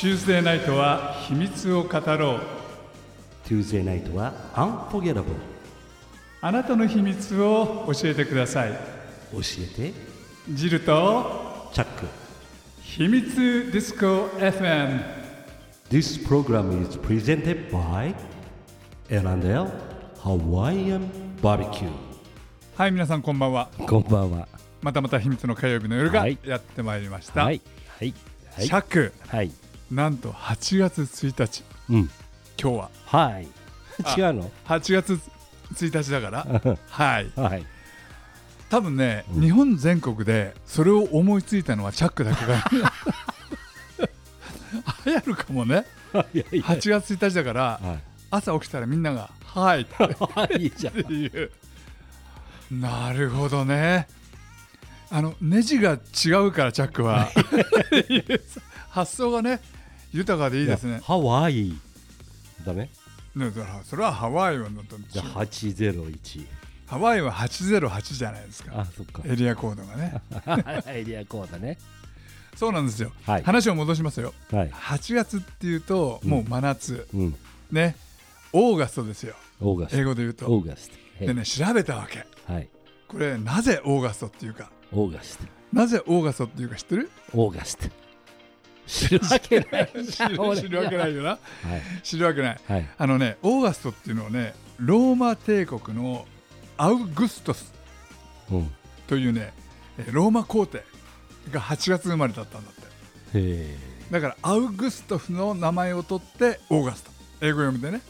Tuesday ナイトは秘密を語ろう。Tuesday night は Unforgettable あなたの秘密を教えてください。教えて。ジルとチャック。秘密ディスコ FM This program is presented by L&L Hawaiian Barbecue. はい皆さんこんばんは。こんばんは。またまた秘密の火曜日の夜がはい。やってまいりました、はい。はい。はい。シャック。はいなんと8月1日。うん。今日は。はい。あ違うの？8月1日だから。はい。はい。多分ね、うん。日本全国でそれを思いついたのはチャックだけが 流行るかもね。いやいや。8月1日だからは朝起きたらみんなが「はい」って。いいいじゃん。いう。なるほどね。あのネジが違うからチャックは。発想がね豊かでいいですね。ハワイ。だからそれはハワイはのとじゃあ801ハワイは808じゃないですか。あそっか。エリアコードがね。エリアコードね。そうなんですよ、はい。話を戻しますよ。はい。8月っていうともう真夏、うん。ね。オーガストですよ。オーガスト。英語で言うと。オーガスト。でね調べたわけ。はい。これなぜオーガストっていうか。オーガスト。なぜオーガストっていうか知ってる？オーガスト知るわけないじ知ゃんる知るわけないよな。はい。知るわけない。はい。あのねオーガストっていうのはねローマ帝国のアウグストスうん。というねえローマ皇帝が8月生まれだったんだって。へだからアウグストフの名前を取ってオーガスト。英語読みでね。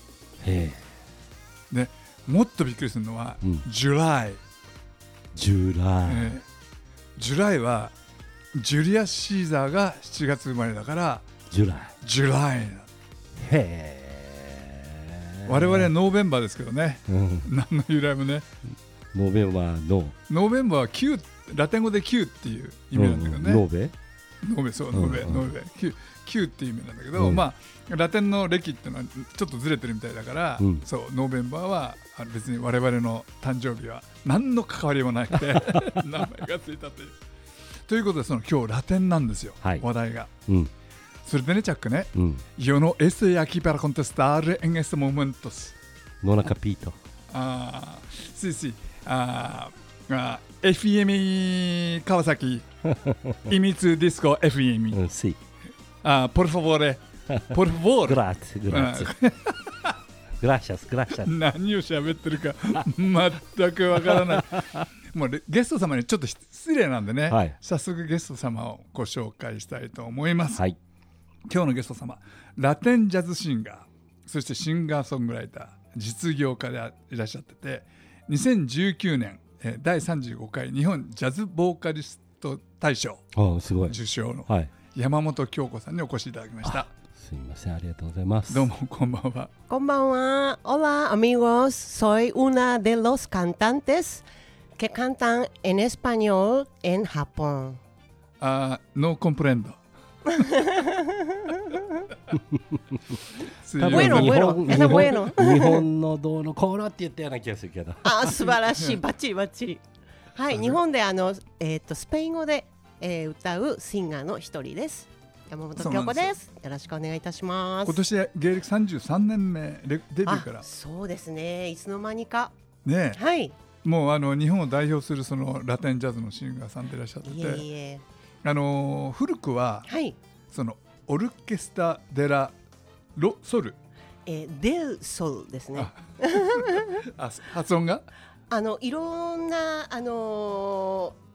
でもっとびっくりするのは、うん。ジュライ、 July。えー July はジュリアス・シーザーが7月生まれだから July。ジュライな。へえ。我々 November ですけどね。うん。何の由来もね。 November の。 November は9ラテン語で9っていう意味なんだけどね、うん nove？nove そう nove、うんうん。 nove。9, 9っていう意味なんだけど、うん。まあラテンの歴っていうのはちょっとずれてるみたいだから、うん。そうノーベンバーはあの別に我々の誕生日は何の関わりもなくて 名前がついたという。ということでその今日ラテンなんですよ、話題が、それでねチャックね、うん、世のエスヤキパラコンテストアルエンエスモメントス。ああすいすいあーあー FM 川崎。秘密ディスコ FM すいああポルフォボレ。ポルフォボ レ。グラッグラシャスグラシャス。何を喋ってるか全くわからない。もうレゲスト様にちょっと失礼なんでね、はい。早速ゲスト様をご紹介したいと思います。はい。今日のゲスト様、ラテンジャズシンガー、そしてシンガーソングライター、実業家でいらっしゃってて、2019年、えー第35回日本ジャズボーカリスト大賞。受賞のはい。山本京子さんにお越しいただきました。すみません。ありがとうございます。どうもこんばんは。Konbanwa. Hola amigos, soy una de los cantantes que cantan en español en Japón. あーノーコンプレンド。すいません Bueno, 日 bueno, 本 es 日 bueno. 本日本のどうのこうのって言ったような気がするけどあ、素晴らしい、バッチリバッチリ。はい、日本であの、えっ、とスペイン語で、えー歌うシンガーの一人です。山本京子です。よろしくお願いいたします。今年芸歴33年目レデビューからあ、そうですね。いつの間にか。ねはい。もうあの日本を代表するそのラテンジャズのシンガーさんでいらっしゃっていえいえ。あのー古くははい。そのオルケスタ・デラ・ロソルえー、デルソルですね。あ発音が？あのいろんなあのー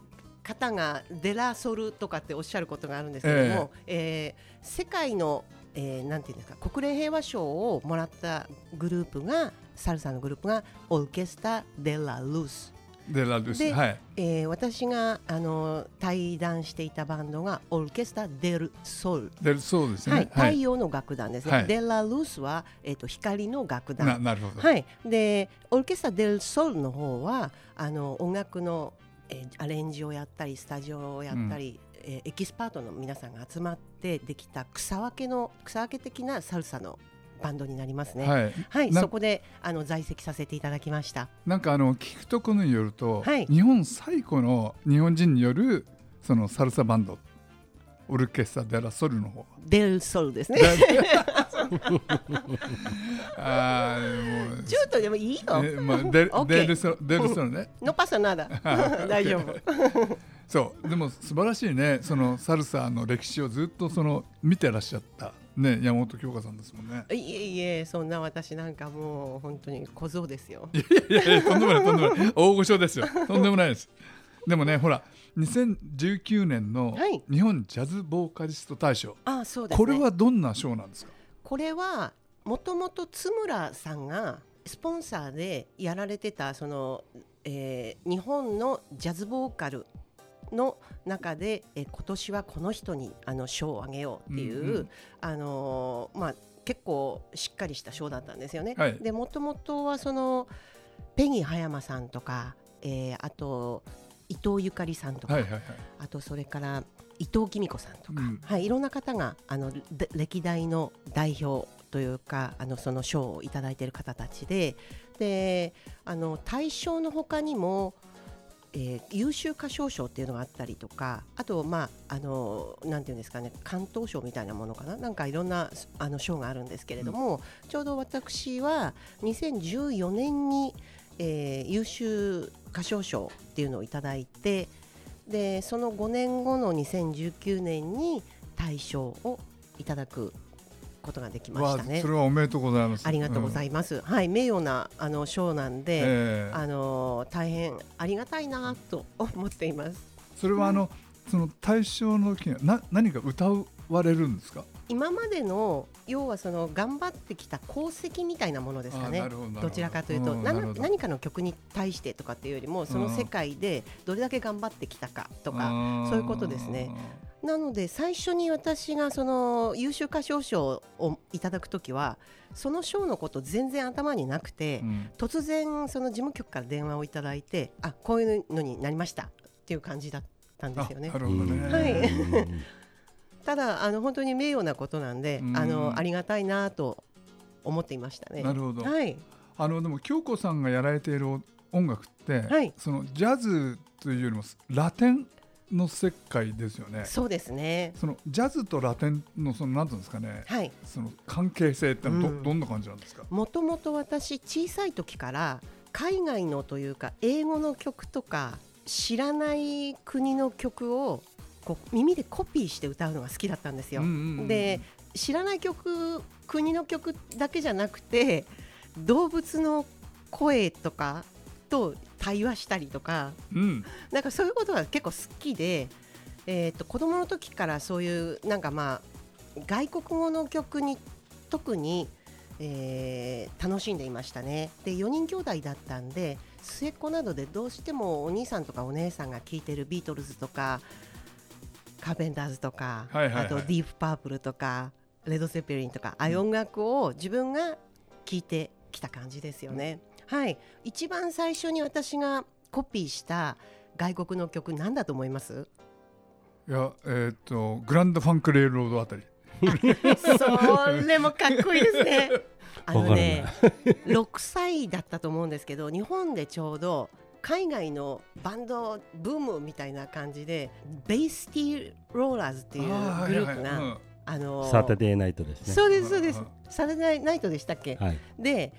方がデラソルとかっておっしゃることがあるんですけれども、えー世界の、えーなんていうんですか国連平和賞をもらったグループがサルサのグループがオルケスタ・デラ・ルスデラ・ルスではい。えー私があの対談していたバンドがオルケスタ・デル・ソル、デルそうですはいね太陽の楽団ですね、はい。デラ・ルスは、えー、と光の楽団。ななるほど。はい、でオルケスタ・デル・ソルの方はあの音楽の、えーアレンジをやったりスタジオをやったり、えーエキスパートの皆さんが集まってできた草分けの草分け的なサルサのバンドになりますね。はい、はいなそこであの在籍させていただきました。なんかあの聞くところによると、はい日本最古の日本人によるそのサルサバンドオルケスタ・デラ・ソルの方デルソルですね。あーもうちょっとでもいいよ。えまあ、デデルソデルソルねのパサナダ。大丈夫。そうでも素晴らしいねそのサルサの歴史をずっとその見てらっしゃったね山本京香さんですもんね。いえいえ、そんな私なんかもう本当に小僧ですよ。いやいやとんでもないとんでもない。大御所ですよ。とんでもないです。でもねほら2019年のはい。日本ジャズボーカリスト大賞、あ、そうですね。これはどんな賞なんですか？これはもともと津村さんがスポンサーでやられてたその、えー日本のジャズボーカルの中で、えー今年はこの人にあの賞をあげようっていう、うんうん。あのーまあ結構しっかりした賞だったんですよね。はい。でもともとはそのペギー葉山さんとか、えーあと伊藤ゆかりさんとか、はいはいはい。あとそれから伊藤紀美子さんとか、うん。はい、いろんな方があので歴代の代表というかあのその賞をいただいている方たちでであの大賞の他にも、えー優秀歌唱賞っていうのがあったりとかあとまああのなんていうんですかね関東賞みたいなものかな？なんかいろんなあの賞があるんですけれども、ちょうど私は2014年に、えー優秀歌唱賞っていうのをいただいてでその5年後の2019年に大賞をいただくことができましたねそ。れはおめでとうございますありがとうございいます。はい、名誉なあの賞なんで、ええあの大変ありがたいなと思っています。それはあの、その大賞の時にはな何か歌われるんですか？今までの要はその頑張ってきた功績みたいなものですかね。どちらかというと、なうん何かの曲に対してとかっていうよりもその世界でどれだけ頑張ってきたかとか、そういうことですね。なので最初に私がその優秀歌唱賞をいただくときはその賞のこと全然頭になくて、うん。突然その事務局から電話をいただいてあこういうのになりましたっていう感じだったんですよね。ね、はいただあの本当に名誉なことなんで、うんあのありがたいなと思っていましたね。なるほどはい、あのでも京子さんがやられている音楽って、はいそのジャズというよりもラテンの世界ですよね。そうですね。そのジャズとラテンのそのなんていうんですかね、はい。その関係性ってど,、うんどんな感じなんですか？もともと私小さい時から海外のというか英語の曲とか知らない国の曲をこう耳でコピーして歌うのが好きだったんですよ。うんうんうんで知らない曲国の曲だけじゃなくて動物の声とかと対話したりとかうん、なんかそういうことが結構好きで、えー、と子供の時からそういうなんかまあ外国語の曲に特に、えー楽しんでいましたね。で4人兄弟だったんで末っ子などでどうしてもお兄さんとかお姉さんが聴いてるビートルズとかカーペンターズとか、はいはいはいあとディープパープルとかレッド・セペリンとかああいう音楽を自分が聴いてきた感じですよね。はい、一番最初に私がコピーした外国の曲なんだと思います？いやえっ、とグランドファンクレイルロードあたり。それもかっこいいですね。あのね、6歳だったと思うんですけど日本でちょうど海外のバンドブームみたいな感じでベイスティーローラーズってい。うグループがあのサタデーナイトですね。そうですそうです。うんサタデーナイトでしたっけ？はい。で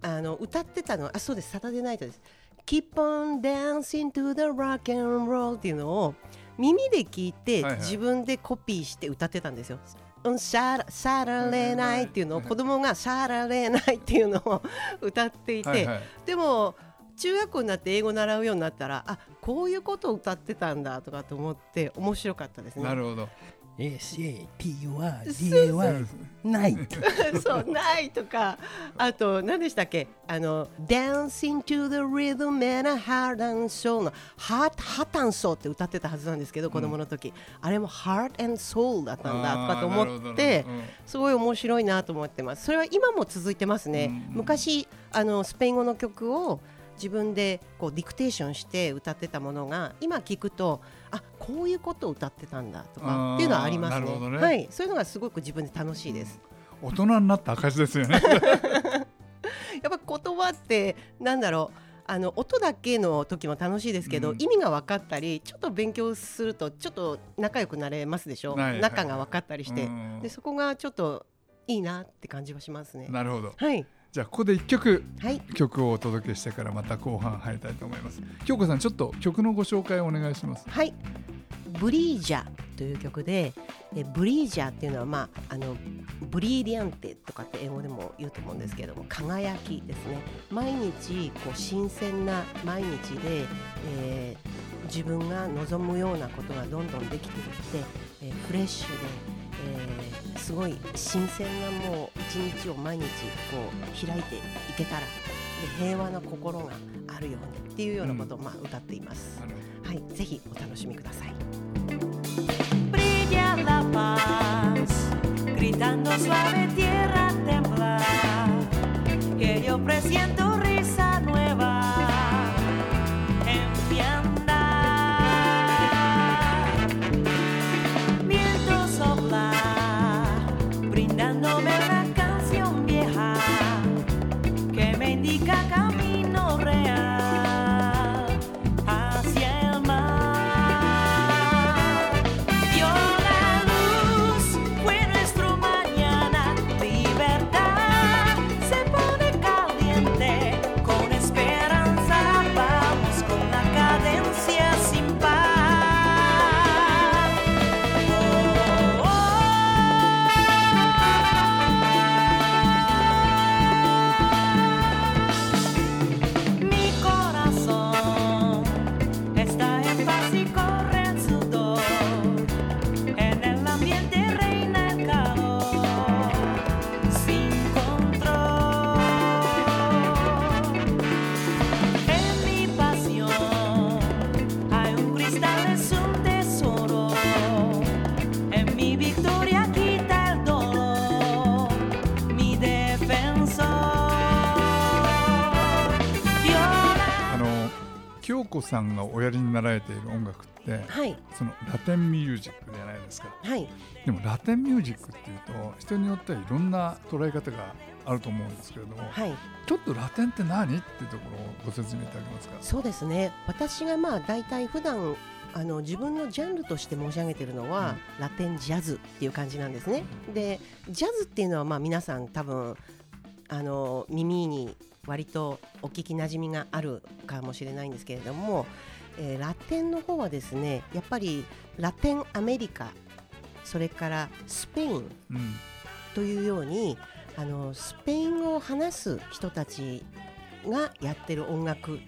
あの歌ってたのあそうです。サタデーナイトです。Keep on dancing to the rock and roll っていうのを耳で聞いて、はいはい。自分でコピーして歌ってたんですよ。うん、シャラシャラレーナイっていうのを子供がシャラレーナイっていうのを 歌っていて、はいはい。でも中学校になって英語習うようになったらあこういうことを歌ってたんだとかと思って面白かったですね。なるほど。SATURDAY Night。そうないとか。あと何でしたっけ？あの Dancing to the rhythm and a heart and soul の Heart, Heart and soul って歌ってたはずなんですけど子供の時、あれも Heart and soul だったんだとかと思ってうん。すごい面白いなと思ってます。それは今も続いてますね、うん。昔あのスペイン語の曲を自分でこうディクテーションして歌ってたものが今聞くとあこういうことを歌ってたんだとかっていうのはありますね。ね。はい、そういうのがすごく自分で楽しいです、大人になった証ですよね。やっぱ言葉ってなんだろうあの音だけの時も楽しいですけど、うん。意味が分かったりちょっと勉強するとちょっと仲良くなれますでしょ、はい。はい仲が分かったりして、うん。でそこがちょっといいなって感じはしますね。なるほど。はい、じゃあここで一曲はい、曲をお届けしてからまた後半入りたいと思います。京子さんちょっと曲のご紹介をお願いします。はい、ブリージャという曲で、えブリージャっていうのはまああのブリリアンテとかって英語でも言うと思うんですけれども輝きですね。毎日こう新鮮な毎日で、えー自分が望むようなことがどんどんできていって、えーフレッシュで、えーすごい新鮮なもう一日を毎日こう開いていけたらで平和な心があるようにっていうようなことをまあ歌っています。なるほどはい、ぜひお楽しみください。brilla la paz, gritando suave tierra temblar, que yo presiento 子さんがおやりになられている音楽ってはい、そのラテンミュージックじゃないですか。はい、でもラテンミュージックっていうと人によってはいろんな捉え方があると思うんですけれども、はい。ちょっとラテンって何っていうところをご説明いただけますか？そうですね。私がまあ大体普段あの自分のジャンルとして申し上げているのは、ラテンジャズっていう感じなんですね。でジャズっていうのはまあ皆さん多分あの耳に割とお聞きなじみがあるかもしれないんですけれども、えーラテンの方はですねやっぱりラテンアメリカそれからスペインうんというようにあのスペイン語を話す人たちがやってる音楽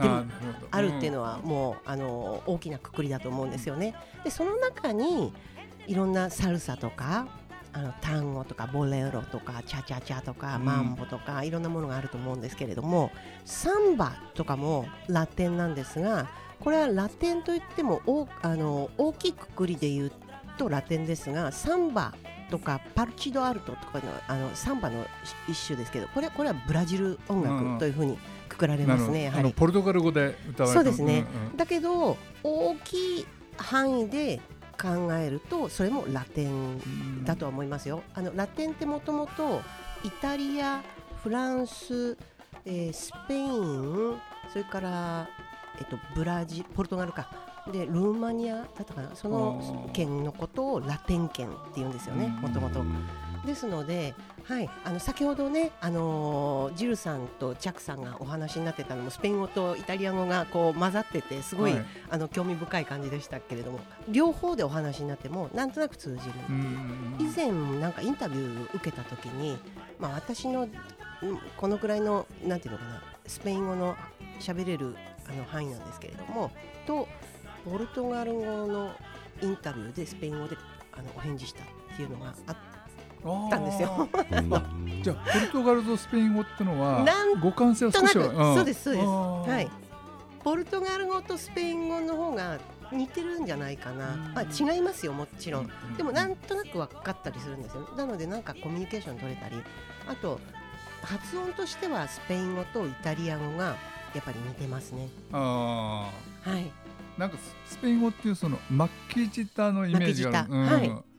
でもあるっていうのはもうあの大きなくくりだと思うんですよね。でその中にいろんなサルサとかあの単語とかボレロとかチャチャチャとかうん。マンボとかいろんなものがあると思うんですけれどもサンバとかもラテンなんですがこれはラテンといっても大あの大きいくくりで言うとラテンですがサンバとかパルチドアルトとかのあのサンバの一種ですけどこれこれはブラジル音うんうん楽というふうにくくられますねやはり。あのポルトガル語で歌われたそうですね。うんうん。だけど大きい範囲で考えるとそれもラテンうんだとは思いますよ。あのラテンってもともとイタリア、フランス、えースペイン、それからえっとブラジポルトガルか。でルーマニアだったかな。その県のことをラテン圏って言うんですよねうんもと。もと。ですので、はい、あの先ほどね、あのージルさんとチャックさんがお話になってたのもスペイン語とイタリア語がこう混ざっててすごい、はいあの興味深い感じでしたけれども両方でお話になってもなんとなく通じる。うん以前なんかインタビュー受けた時に、まあ、私のうんこのくらいのなんていうのかなスペイン語の喋れるあの範囲なんですけれどもとポルトガル語のインタビューでスペイン語であのお返事したっていうのがあったんですよ。じゃあポルトガルとスペイン語ってのはなん互換性は少しはそうですそうです。はい、ポルトガル語とスペイン語の方が似てるんじゃないかな、まあ、違いますよもちろん、うんでもなんとなく分かったりするんですよ。なのでなんかコミュニケーション取れたり。あと発音としてはスペイン語とイタリア語がやっぱり似てますね。あはい。ーなんかススペイン語っていうその巻き舌のイメージがある、巻き舌はい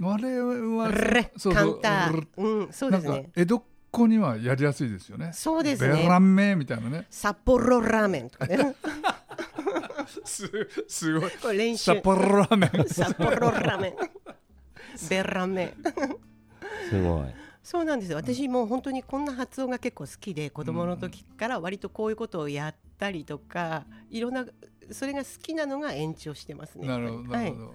我々はレそうそうカンタルーうんそうですなんかね江戸っ校にはやりやすいですよね。そうですベねランメみたいなね。札幌ラーメンとかねすすごい。これ練習札幌ラーメン。札幌ラーメンベラメンすごい。そうなんですよ私もう本当にこんな発音が結構好きで子供の時から割とこういうことをやったりとかいろんなそれが好きなのが延長してますね。なるほど、なはいるほど。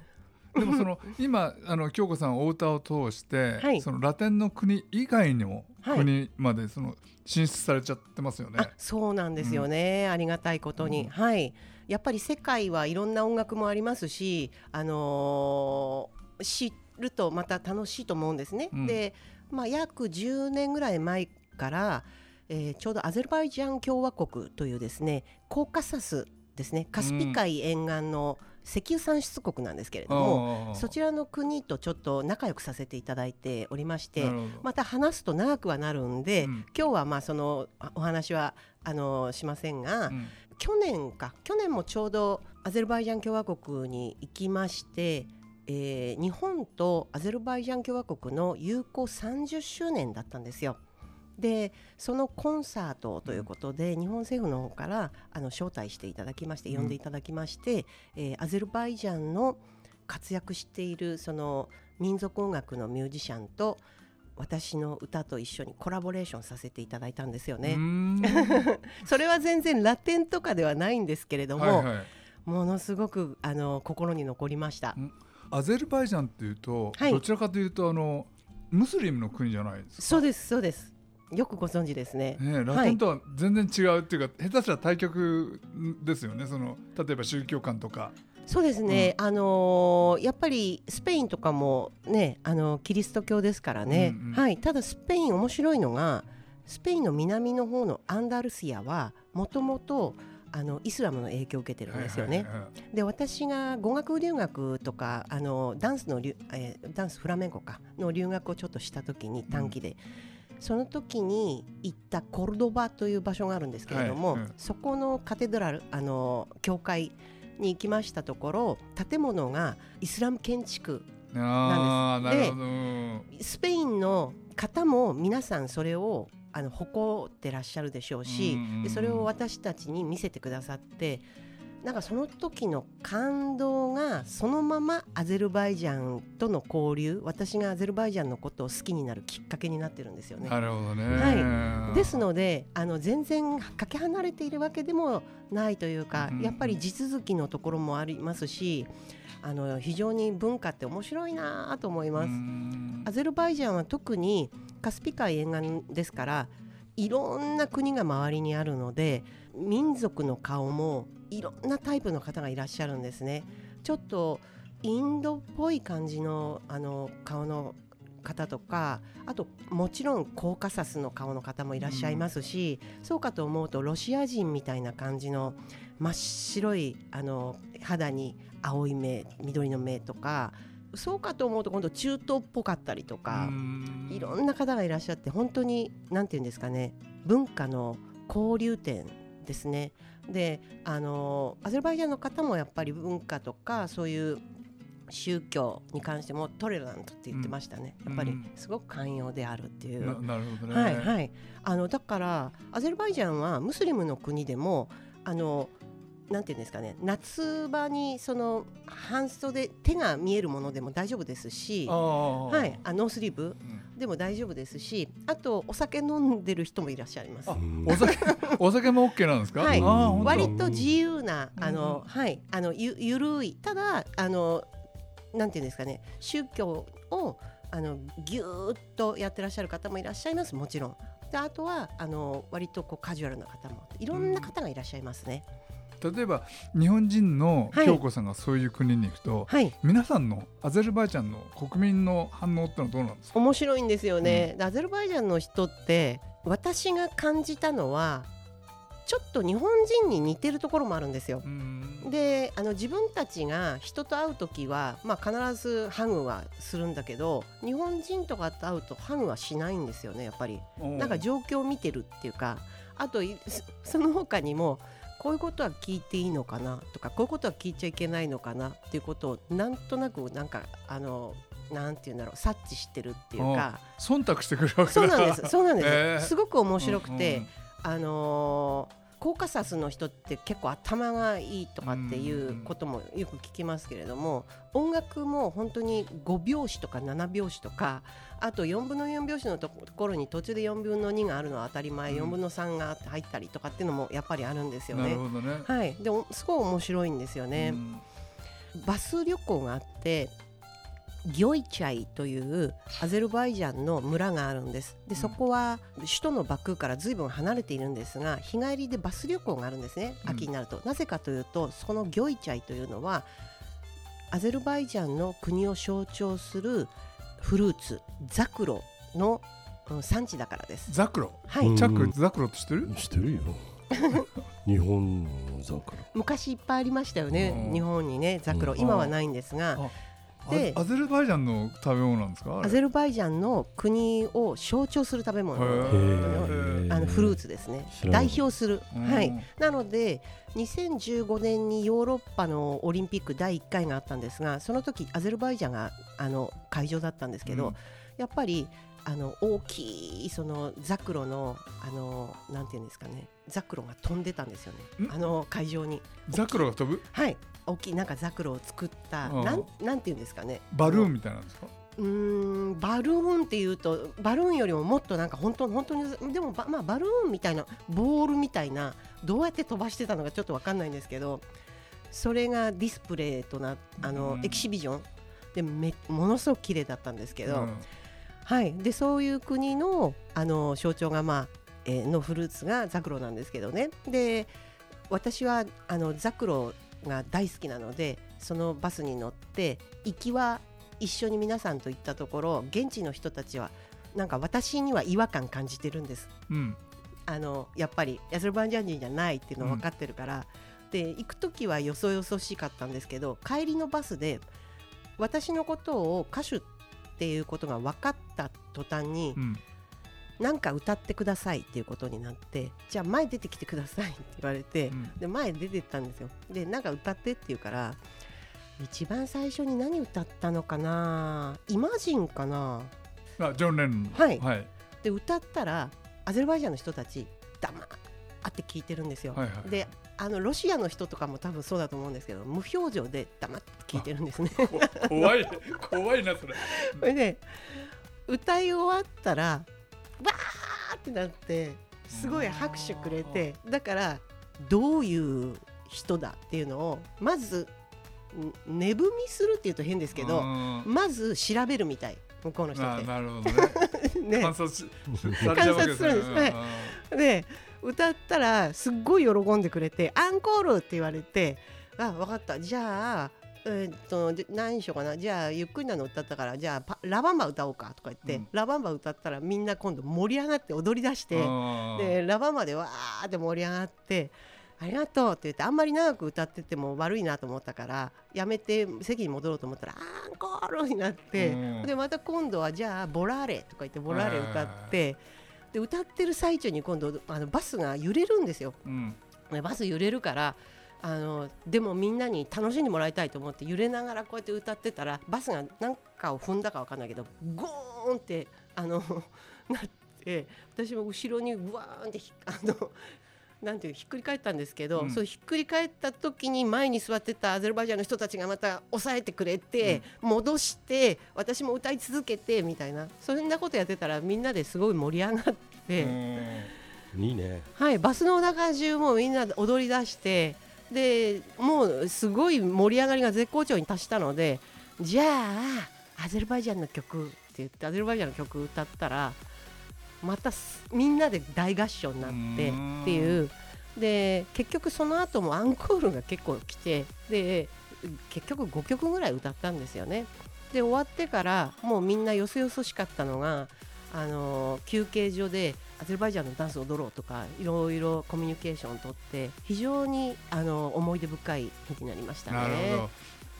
でもその 今あの京子さんお歌を通して、はい。そのラテンの国以外にもはい。国までその進出されちゃってますよね。あそうなんですよね、ありがたいことに、うん。はい。やっぱり世界はいろんな音楽もありますし、あのー知るとまた楽しいと思うんですね。うん。で、まあ、約10年ぐらい前から、えーちょうどアゼルバイジャン共和国というですねコーカサスですね。カスピ海沿岸の石油産出国なんですけれども、そちらの国とちょっと仲良くさせていただいておりましてまた話すと長くはなるんで、うん。今日はまあそのあお話はあのしませんが、うん。去年か去年もちょうどアゼルバイジャン共和国に行きまして、えー日本とアゼルバイジャン共和国の友好30周年だったんですよ。でそのコンサートということで、日本政府の方からあの招待していただきまして呼んでいただきまして、えーアゼルバイジャンの活躍しているその民族音楽のミュージシャンと私の歌と一緒にコラボレーションさせていただいたんですよね。それは全然ラテンとかではないんですけれども、はいはい。ものすごくあの心に残りました。アゼルバイジャンっていうと、はいどちらかというとあのムスリムの国じゃないですか？そうですそうです。よくご存知ですね。ね、ラテンとは全然違うっていうか、下手したら対極ですよねその例えば宗教観とか、そうですね。あのーやっぱりスペインとかもね、あのキリスト教ですからね。うんうんはい。ただスペイン面白いのが、スペインの南の方のアンダルシアはもともとあのイスラムの影響を受けてるんですよね。はいはいはいはいで私が語学留学とかあのダンスの留、えーダンスフラメンコかの留学をちょっとした時に短期で、その時に行ったコルドバという場所があるんですけれども、はいうん。そこのカテドラルあの教会に行きましたところ建物がイスラム建築ななんです。るほど、うんスペインの方も皆さんそれをあの誇ってらっしゃるでしょうし、うんうんそれを私たちに見せてくださってなんかその時の感動がそのままアゼルバイジャンとの交流私がアゼルバイジャンのことを好きになるきっかけになってるんですよね。なるほどね、はいですのであの全然かけ離れているわけでもないというか、うんやっぱり地続きのところもありますしあの非常に文化って面白いなと思います。うんアゼルバイジャンは特にカスピ海沿岸ですからいろんな国が周りにあるので民族の顔もいろんなタイプの方がいらっしゃるんですね。ちょっとインドっぽい感じのあの顔の方とかあともちろんコーカサスの顔の方もいらっしゃいますし、そうかと思うとロシア人みたいな感じの真っ白いあの肌に青い目緑の目とかそうかと思うと今度中東っぽかったりとか、うんいろんな方がいらっしゃって本当に何て言うんですかね文化の交流点ですね。であのアゼルバイジャンの方もやっぱり文化とかそういう宗教に関してもトレラントって言ってましたね、うん。やっぱりすごく寛容であるっていう。ななるほどね、はいはい、あのだからアゼルバイジャンはムスリムの国でもあのなんていうんですかね夏場にその半袖手が見えるものでも大丈夫ですし、はい、あノースリーブうん。でも大丈夫ですしあとお酒飲んでる人もいらっしゃいます。あ。お酒 お酒も OK なんですか、はい。割と自由なあうん。の、はいあのゆゆるい。ただあのなんていうんですかね宗教をあのぎゅーっとやってらっしゃる方もいらっしゃいます。もちろん。であとはあの割とこうカジュアルな方も。いろんな方がいらっしゃいますね。例えば日本人のはい。京子さんがそういう国に行くと、はい。皆さんのアゼルバイジャンの国民の反応ってのはどうなんですか？面白いんですよね、でアゼルバイジャンの人って私が感じたのはちょっと日本人に似てるところもあるんですよ。うん。であの自分たちが人と会う時は、まあ、必ずハグはするんだけど日本人とかと会うとハグはしないんですよねやっぱり。なんか状況を見てるっていうかあとその他にもこういうことは聞いていいのかなとかこういうことは聞いちゃいけないのかなっていうことをなんとなくなんかあのなんていうんだろう察知してるっていうか忖度してくるわけだ。そうなんですそうなんです、へ ーすごく面白くて、うんうん。あのーコーカサスの人って結構頭がいいとかっていうこともよく聞きますけれども音楽も本当に5拍子とか7拍子とかあと4分の4拍子のところに途中で4分の2があるのは当たり前、うん4分の3が入ったりとかっていうのもやっぱりあるんですよね。ね。はい、でもすごい面白いんですよね。うんバス旅行があってギョイチャイというアゼルバイジャンの村があるんです。でそこは首都のバクーからずいぶん離れているんですが日帰りでバス旅行があるんですね。うん。秋になると、なぜかというとそのギョイチャイというのはアゼルバイジャンの国を象徴するフルーツザクロのうん産地だからです。ザクロ？はい、うん。チャックザクロって知ってる？知ってるよ。日本の桜昔いっぱいありましたよね。うん。日本にねザクロ、うん。今はないんですが、あでアゼルバイジャンの食べ物なんですか？アゼルバイジャンの国を象徴する食べ物あのフルーツですね。代表する、うん。はい、なので2015年にヨーロッパのオリンピック第1回があったんですがその時アゼルバイジャンがあの会場だったんですけど、うん。やっぱりあの大きいそのザクロのあのなんていうんですかねザクロが飛んでたんですよね。ん？あの会場に。ザクロが飛ぶ？はい。大きいなんかザクロを作ったうん。なんなんていうんですかね。バルーンみたいなんですか？うーんバルーンっていうとバルーンよりももっとなんか本当本当にでもばまあバルーンみたいなボールみたいなどうやって飛ばしてたのかちょっとわかんないんですけどそれがディスプレイとなあの、うん。エキシビジョンでめものすごく綺麗だったんですけど、うん。はい。でそういう国のあの象徴がまあ、えーのフルーツがザクロなんですけどね。で私はあのザクロが大好きなのでそのバスに乗って行きは一緒に皆さんと行ったところ現地の人たちはなんか私には違和感感じてるんです。うん。あのやっぱりアゼルバイジャン人じゃないっていうの分かってるから、で行く時はよそよそしかったんですけど帰りのバスで私のことを歌手っていうことが分かった途端にう、んなんか歌ってくださいっていうことになってじゃあ前出てきてくださいって言われて、うん。で前出てったんですよ。でなんか歌ってって言うから一番最初に何歌ったのかな？イマジンかな？あジョンレノン。のはい。はい。で歌ったらアゼルバイジャンの人たち黙って聞いてるんですよ、はいはいであのロシアの人とかも多分そうだと思うんですけど無表情で黙って聞いてるんですね。こ怖い怖いなそれ。それで歌い終わったらなってすごい拍手くれてだからどういう人だっていうのをまずん寝踏みするっていうと変ですけどうんまず調べるみたい向こうの人あっなるほどね。て。ね観察すね観察するんですはいで歌ったらすっごい喜んでくれて「アンコール!」って言われて「あ分かったじゃあ、えーっとで何にしようかなじゃあゆっくりなの歌ったからじゃあパラバンバ歌おうか」とか言って、うんラバンバ歌ったらみんな今度盛り上がって踊り出してうんでラバンバでわーって盛り上がって。ありがとうって言ってあんまり長く歌ってても悪いなと思ったからやめて席に戻ろうと思ったらアンコールになってうんでまた今度はじゃあボラーレとか言ってボラーレ歌ってで歌ってる最中に今度あのバスが揺れるんですよ。うんねバス揺れるからあのでもみんなに楽しんでもらいたいと思って揺れながらこうやって歌ってたらバスが何かを踏んだかわかんないけどゴーンってあの なって私も後ろにうわーんってひあのなんていうひっくり返ったんですけど、うん。そうひっくり返った時に前に座ってたアゼルバイジャンの人たちがまた抑えてくれて、戻して私も歌い続けてみたいなそんなことやってたらみんなですごい盛り上がって。いいね。はい、バスの中中もみんなで踊り出してでもうすごい盛り上がりが絶好調に達したのでじゃあアゼルバイジャンの曲って言ってアゼルバイジャンの曲歌ったらまたすみんなで大合唱になってうんっていうで結局その後もアンコールが結構来てで結局5曲ぐらい歌ったんですよね。で終わってからもうみんなよそよそしかったのがあの休憩所でアゼルバイジャンのダンスを踊ろうとかいろいろコミュニケーションをとって非常にあの思い出深い日になりましたね。なるほど。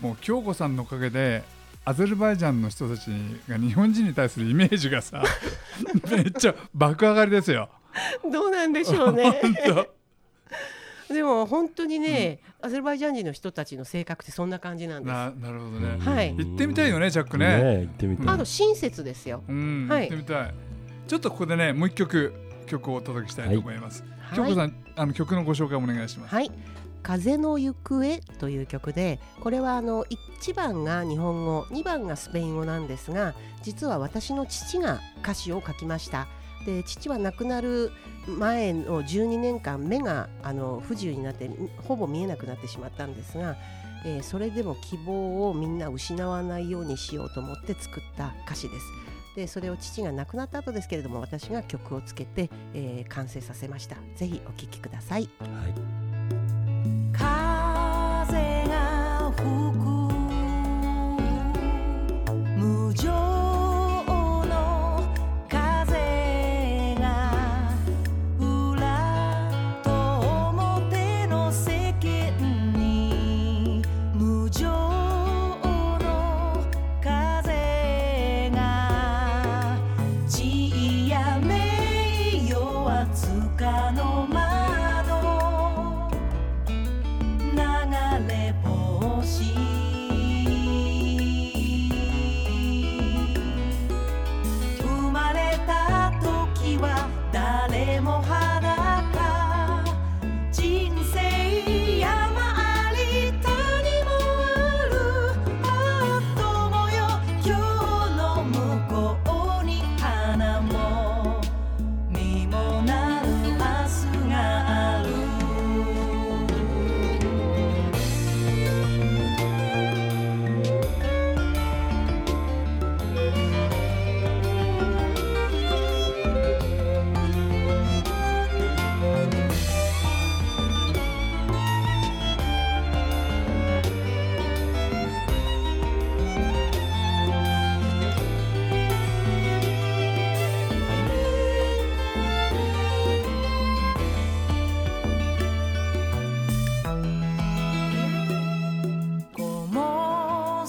もう京子さんのおかげでアゼルバイジャンの人たちが日本人に対するイメージがさ めっちゃ爆上がりですよ。どうなんでしょうね。でも本当にね、アゼルバイジャン人の人たちの性格ってそんな感じなんです。ななるほどね、はい。行ってみたいよねチャックね。ね行ってみたい。あと親切ですよ。うん、はい。行ってみたい。ちょっとここでねもう一曲曲をお届けしたいと思います、京はい。子さんあの曲のご紹介お願いします、はい。風の行方という曲でこれはあの1番が日本語2番がスペイン語なんですが実は私の父が歌詞を書きました。で父は亡くなる前の12年間目があの不自由になってほぼ見えなくなってしまったんですが、えーそれでも希望をみんな失わないようにしようと思って作った歌詞です。でそれを父が亡くなった後ですけれども私が曲をつけて、えー完成させました。ぜひお聴きください。はい。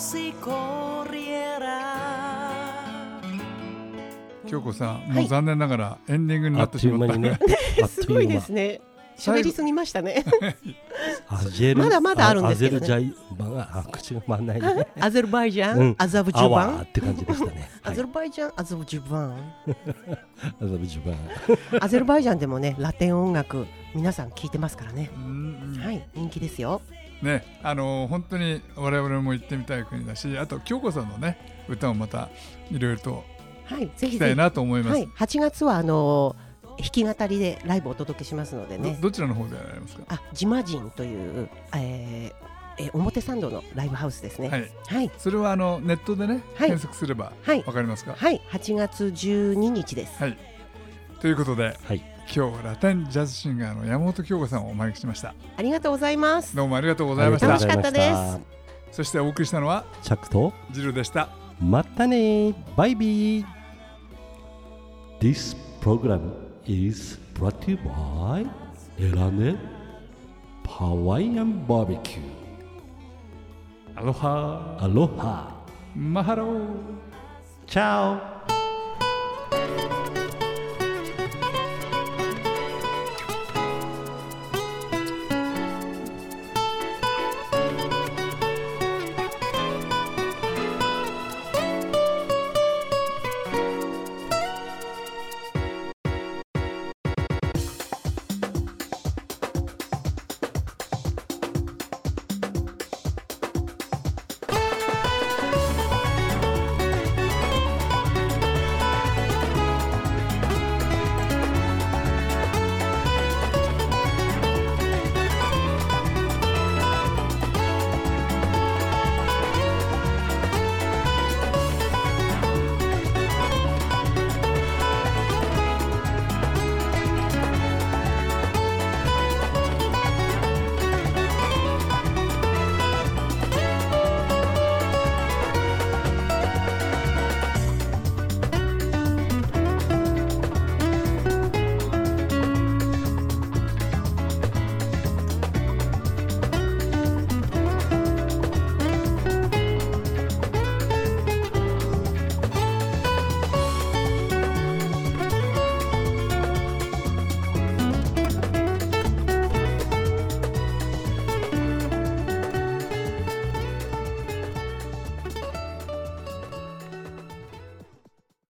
Si corriera. 京子さん、はい。もう残念ながらエンディングになあってしまった。ねあっすごい という間。ですね。喋りすぎましたね。アジェル。まだまだあるんですけどね。アゼルジャ口が回んないね。アゼルバイジャン、うん。アザブジュアバン、ワーって感じでしたね。アゼルバイジャン、アザブジュバン？アゼルジュバン。アゼルバイジャンでもね、ラテン音楽、皆さん聞いてますからね。はい、人気ですよ。ねあのー本当に我々も行ってみたい国だしあと京子さんのね歌もまたいろいろとはい、ぜひ聞きたい。なと思います、はい、8月はあのー弾き語りでライブをお届けしますのでね。どどちらの方でやられますか？あ、ジマジンという、えーえー表参道のライブハウスですね。ははい、いそれはあのネットでね、はい。検索すればはい。わかりますか？はい、8月12日です。はい。ということではい今日はラテンジャズシンガーの山本京子さんをお招きしました。ありがとうございます。どうもありがとうございました。楽しかったです。ありがとうございまそしてお送りしたのはチャックと。ジルでした。またね。バイビー。This program is brought to you by L&L Hawaiian Barbecue Aloha Aloha Mahaloチャオ